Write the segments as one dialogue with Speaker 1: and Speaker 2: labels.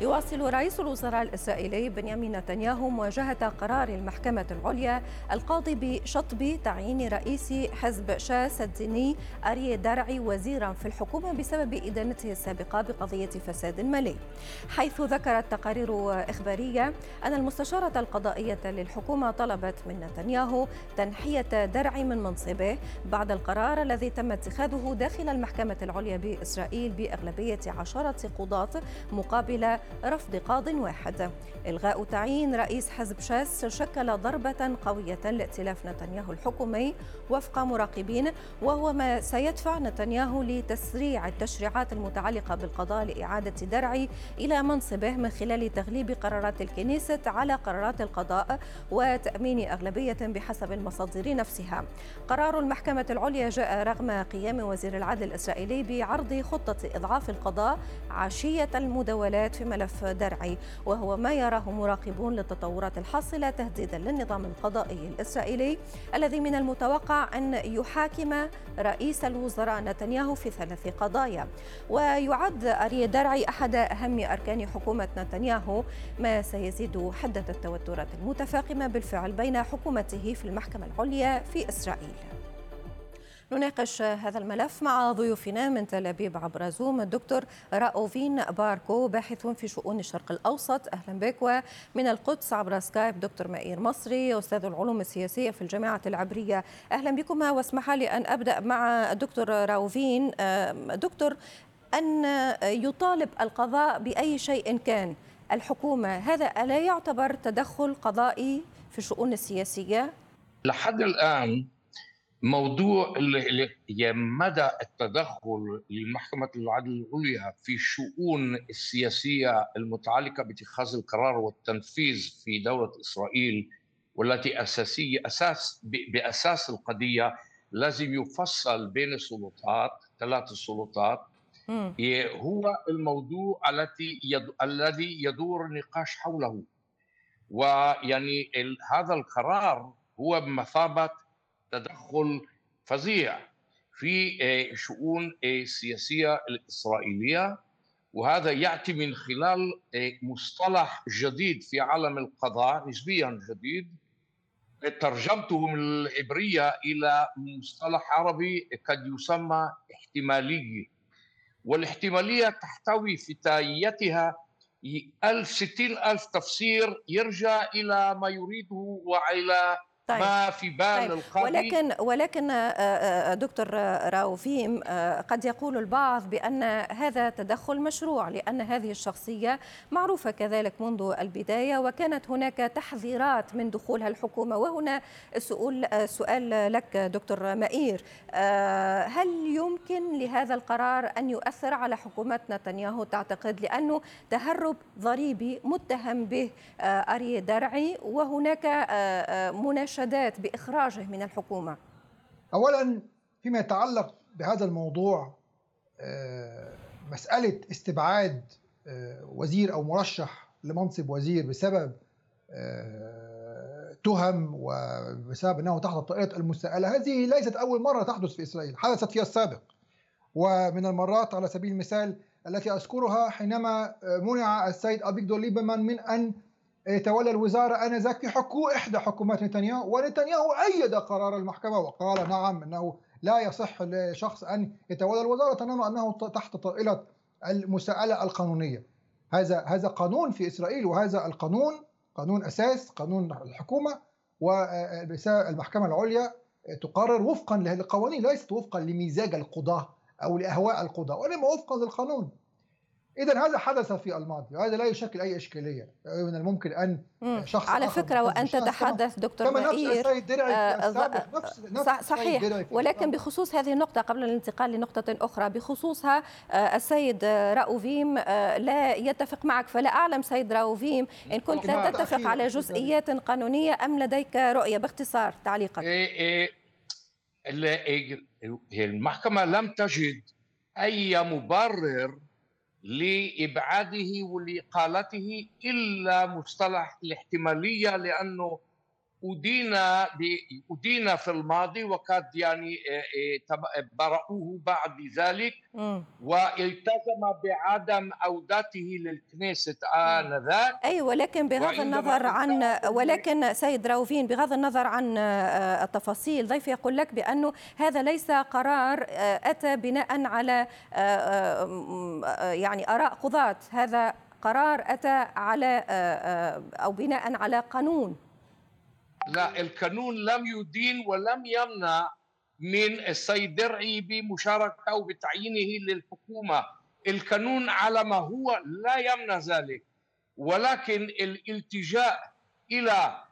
Speaker 1: يواصل رئيس الوزراء الإسرائيلي بنيامين نتنياهو مواجهة قرار المحكمة العليا القاضي بشطب تعيين رئيس حزب شاس الديني أري درعي وزيرا في الحكومة بسبب إدانته السابقة بقضية فساد مالي. حيث ذكرت تقارير إخبارية أن المستشارة القضائية للحكومة طلبت من نتنياهو تنحية درعي من منصبه بعد القرار الذي تم اتخاذه داخل المحكمة العليا بإسرائيل بأغلبية عشرة قضاة مقابل رفض قاض واحد. إلغاء تعيين رئيس حزب شاس شكل ضربة قوية لائتلاف نتنياهو الحكومي وفق مراقبين وهو ما سيدفع نتنياهو لتسريع التشريعات المتعلقة بالقضاء لإعادة درعي إلى منصبه من خلال تغليب قرارات الكنيسة على قرارات القضاء وتأمين أغلبية بحسب المصادر نفسها. قرار المحكمة العليا جاء رغم قيام وزير العدل الإسرائيلي بعرض خطة إضعاف القضاء عشية المداولات في ملف درعي وهو ما يراه مراقبون للتطورات الحاصلة تهديدا للنظام القضائي الإسرائيلي الذي من المتوقع أن يحاكم رئيس الوزراء نتنياهو في ثلاث قضايا. ويعد أري درعي أحد أهم أركان حكومة نتنياهو ما سيزيد حدة التوترات المتفاقمة بالفعل بين حكومته في المحكمة العليا في إسرائيل. نناقش هذا الملف مع ضيوفنا من تل أبيب عبر زوم الدكتور راوفين باركو باحث في شؤون الشرق الأوسط. أهلا بك. ومن القدس عبر سكايب دكتور مائير مصري أستاذ العلوم السياسية في الجامعة العبرية. أهلا بكما. واسمح لي أن أبدأ مع الدكتور راوفين دكتور أن يطالب القضاء بأي شيء كان. الحكومة هذا ألا يعتبر تدخل قضائي في الشؤون السياسية؟
Speaker 2: لحد الآن موضوع اللي مدى التدخل لمحكمة العدل العليا في الشؤون السياسية المتعلقة باتخاذ القرار والتنفيذ في دولة إسرائيل والتي أساسية أساس بأساس القضية لازم يفصل بين السلطات ثلاث السلطات هو الموضوع التي يد... الذي يدور النقاش حوله. ويعني ال... هذا القرار هو بمثابة تدخل فظيع في آه، شؤون السياسيه آه، الإسرائيلية وهذا يأتي من خلال آه، مصطلح جديد في عالم القضاء نسبيا جديد ترجمته من العبرية إلى مصطلح عربي قد يسمى احتماليه والاحتمالية تحتوي في تايتها ألف ستين ألف تفسير يرجع إلى ما يريده وإلى طيب. ما في بال طيب. القاضي
Speaker 1: ولكن ولكن آه، آه، دكتور راوفيم آه، قد يقول البعض بأن هذا تدخل مشروع لأن هذه الشخصية معروفة كذلك منذ البداية وكانت هناك تحذيرات من دخولها الحكومة وهنا السؤال سؤال لك دكتور مائير هل يمكن لهذا القرار أن يؤثر على حكومة نتنياهو تعتقد لأنه تهرب ضريبي متهم به أري درعي وهناك مناشده مناشدات بإخراجه من الحكومة.
Speaker 3: أولا فيما يتعلق بهذا الموضوع آه، مسألة استبعاد آه، وزير أو مرشح لمنصب وزير بسبب آه، تهم وبسبب أنه تحت طائرة المساءلة هذه ليست أول مرة تحدث في إسرائيل حدثت فيها السابق. ومن المرات على سبيل المثال التي أذكرها حينما منع السيد أبيكدور ليبرمان من أن تولى الوزارة آنذاك حكو إحدى حكومات نتنياهو ونتنياهو أيد قرار المحكمة وقال نعم أنه لا يصح لشخص أن يتولى الوزارة طالما أنه تحت طائلة المساءلة القانونية. هذا هذا قانون في إسرائيل وهذا القانون قانون أساس قانون الحكومة والمحكمة العليا تقرر وفقا للقوانين ليست وفقا لمزاج القضاة أو لأهواء القضاة وإنما وفقا للقانون. إذا هذا حدث في الماضي وهذا لا يشكل أي إشكالية. من الممكن أن
Speaker 1: شخص على فكرة وأنت تتحدث دكتور كما نفس السيد درعي آه نفس, نفس صحيح. ولكن بخصوص هذه النقطة قبل الانتقال لنقطة أخرى بخصوصها آه السيد راوفيم آه لا يتفق معك فلا أعلم سيد راوفيم إن كنت لا تتفق على جزئيات قانونية أم لديك رؤية باختصار تعليقك
Speaker 2: إيه إيه المحكمة لم تجد أي مبرر لإبعاده ولإقالته إلا مصطلح الاحتمالية لأنه أدين أدين في الماضي وقد يعني برأوه بعد ذلك والتزم بعدم عودته للكنيسة آنذاك.
Speaker 1: أي ولكن بغض النظر عن ولكن سيد راوفين بغض النظر عن التفاصيل ضيفي يقول لك بأنه هذا ليس قرار أتى بناء على يعني آراء قضاة. هذا قرار أتى على أو بناء على قانون.
Speaker 2: لا القانون لم يدين ولم يمنع من السيد درعي بمشاركته أو بتعيينه للحكومة القانون على ما هو لا يمنع ذلك ولكن الالتجاء إلى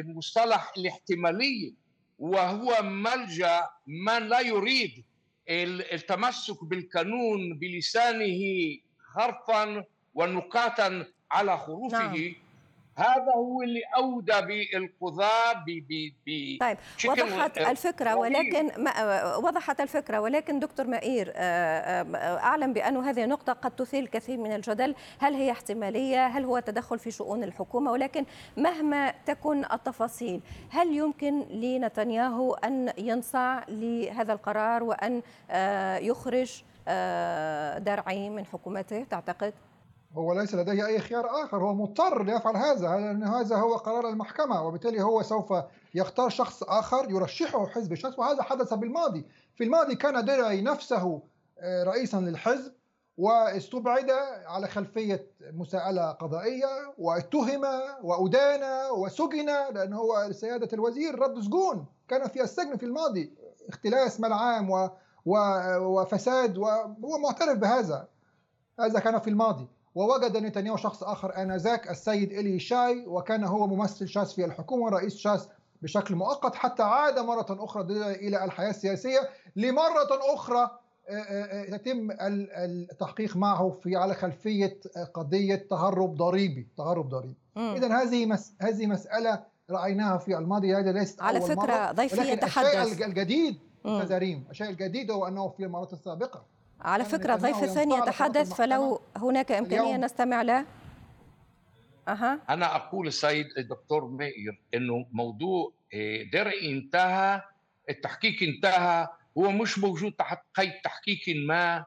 Speaker 2: المصطلح الاحتمالي وهو ملجأ من لا يريد التمسك بالقانون بلسانه حرفا ونقاطا على حروفه نعم. هذا هو اللي أودى بالقضاة ب ب
Speaker 1: طيب وضحت الفكرة ولكن ما وضحت الفكرة ولكن دكتور مائير أعلم بأن هذه نقطة قد تثير الكثير من الجدل. هل هي احتمالية؟ هل هو تدخل في شؤون الحكومة؟ ولكن مهما تكن التفاصيل هل يمكن لنتنياهو أن ينصاع لهذا القرار وأن يخرج درعي من حكومته تعتقد؟
Speaker 3: هو ليس لديه أي خيار آخر هو مضطر ليفعل هذا لأن هذا هو قرار المحكمة وبالتالي هو سوف يختار شخص آخر يرشحه حزب الشخص وهذا حدث بالماضي في الماضي كان درعي نفسه رئيسا للحزب واستبعد على خلفية مساءلة قضائية واتهم وأدان وسجن لأنه هو سيادة الوزير رد سجون. كان في السجن في الماضي اختلاس مال عام و و وفساد وهو معترف بهذا. هذا كان في الماضي. ووجد نتنياهو شخص آخر آنذاك السيد إلي شاي وكان هو ممثل شاس في الحكومة رئيس شاس بشكل مؤقت حتى عاد مرة أخرى إلى الحياة السياسية لمرة أخرى يتم التحقيق معه في على خلفية قضية تهرب ضريبي تهرب ضريبي. إذا هذه مس هذه مسألة رأيناها في الماضي هذا ليست
Speaker 1: على
Speaker 3: أول
Speaker 1: فكرة
Speaker 3: مرة
Speaker 1: ضيفي يتحدث.
Speaker 3: الشيء الجديد تزاريم الشيء الجديد هو أنه في المرات السابقة
Speaker 1: على فكرة ضيف الثاني يتحدث فلو هناك إمكانية نستمع له.
Speaker 2: أها. أنا أقول السيد الدكتور مائر أنه موضوع درعي انتهى التحقيق انتهى هو مش موجود تحت قيد تحقيق ما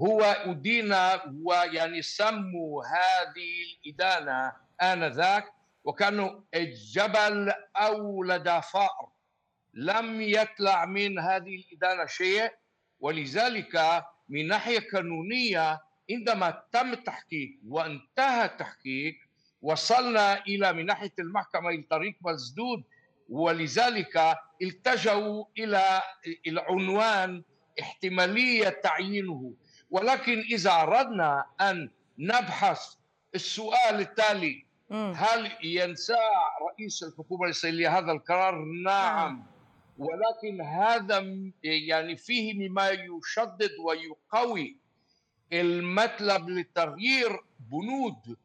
Speaker 2: هو أدين ويعني سموا هذه الإدانة آنذاك وكانوا الجبل أولد فأر لم يطلع من هذه الإدانة شيء ولذلك من ناحية قانونيه عندما تم التحقيق وانتهى التحقيق وصلنا إلى من ناحية المحكمة إلى طريق مسدود ولذلك التجوا إلى العنوان احتمالية تعيينه. ولكن إذا أردنا أن نبحث السؤال التالي هل ينساع رئيس الحكومة الاسرائيليه هذا القرار؟ نعم. ولكن هذا يعني فيه مما يشدد ويقوي المطلب لتغيير بنود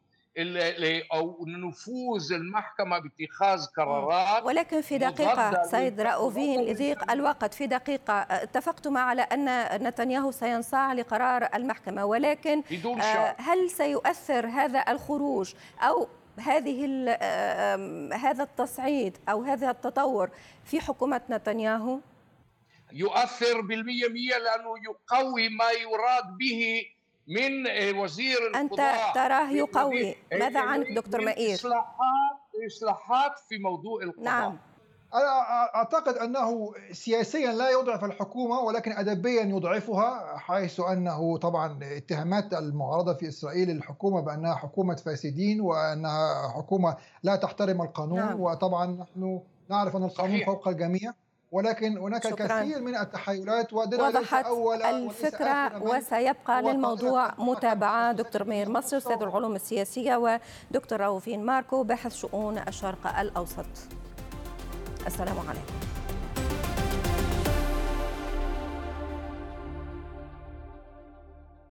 Speaker 2: أو نفوذ المحكمة باتخاذ قرارات
Speaker 1: ولكن في دقيقة سيد راوفين لضيق الوقت. في دقيقة اتفقتم على أن نتنياهو سينصاع لقرار المحكمة ولكن هل سيؤثر هذا الخروج؟ أو هذه هذا التصعيد أو هذا التطور في حكومة نتنياهو؟
Speaker 2: يؤثر بالمية مية لأنه يقوي ما يراد به من وزير
Speaker 1: أنت تراه يقوي ماذا عنك دكتور مائير؟
Speaker 2: إصلاحات إصلاحات في موضوع القضاء
Speaker 1: نعم
Speaker 3: أنا أعتقد أنه سياسيا لا يضعف الحكومة ولكن أدبيا يضعفها حيث أنه طبعا اتهامات المعارضة في إسرائيل الحكومة بأنها حكومة فاسدين وأنها حكومة لا تحترم القانون نعم. وطبعا نحن نعرف أن القانون صحيح. فوق الجميع ولكن هناك شكراً. الكثير من التحيلات
Speaker 1: وضحت الفكرة وسيبقى للموضوع متابعة دكتور مير مصر أستاذ العلوم السياسية ودكتور راوفين ماركو باحث شؤون الشرق الأوسط السلام عليكم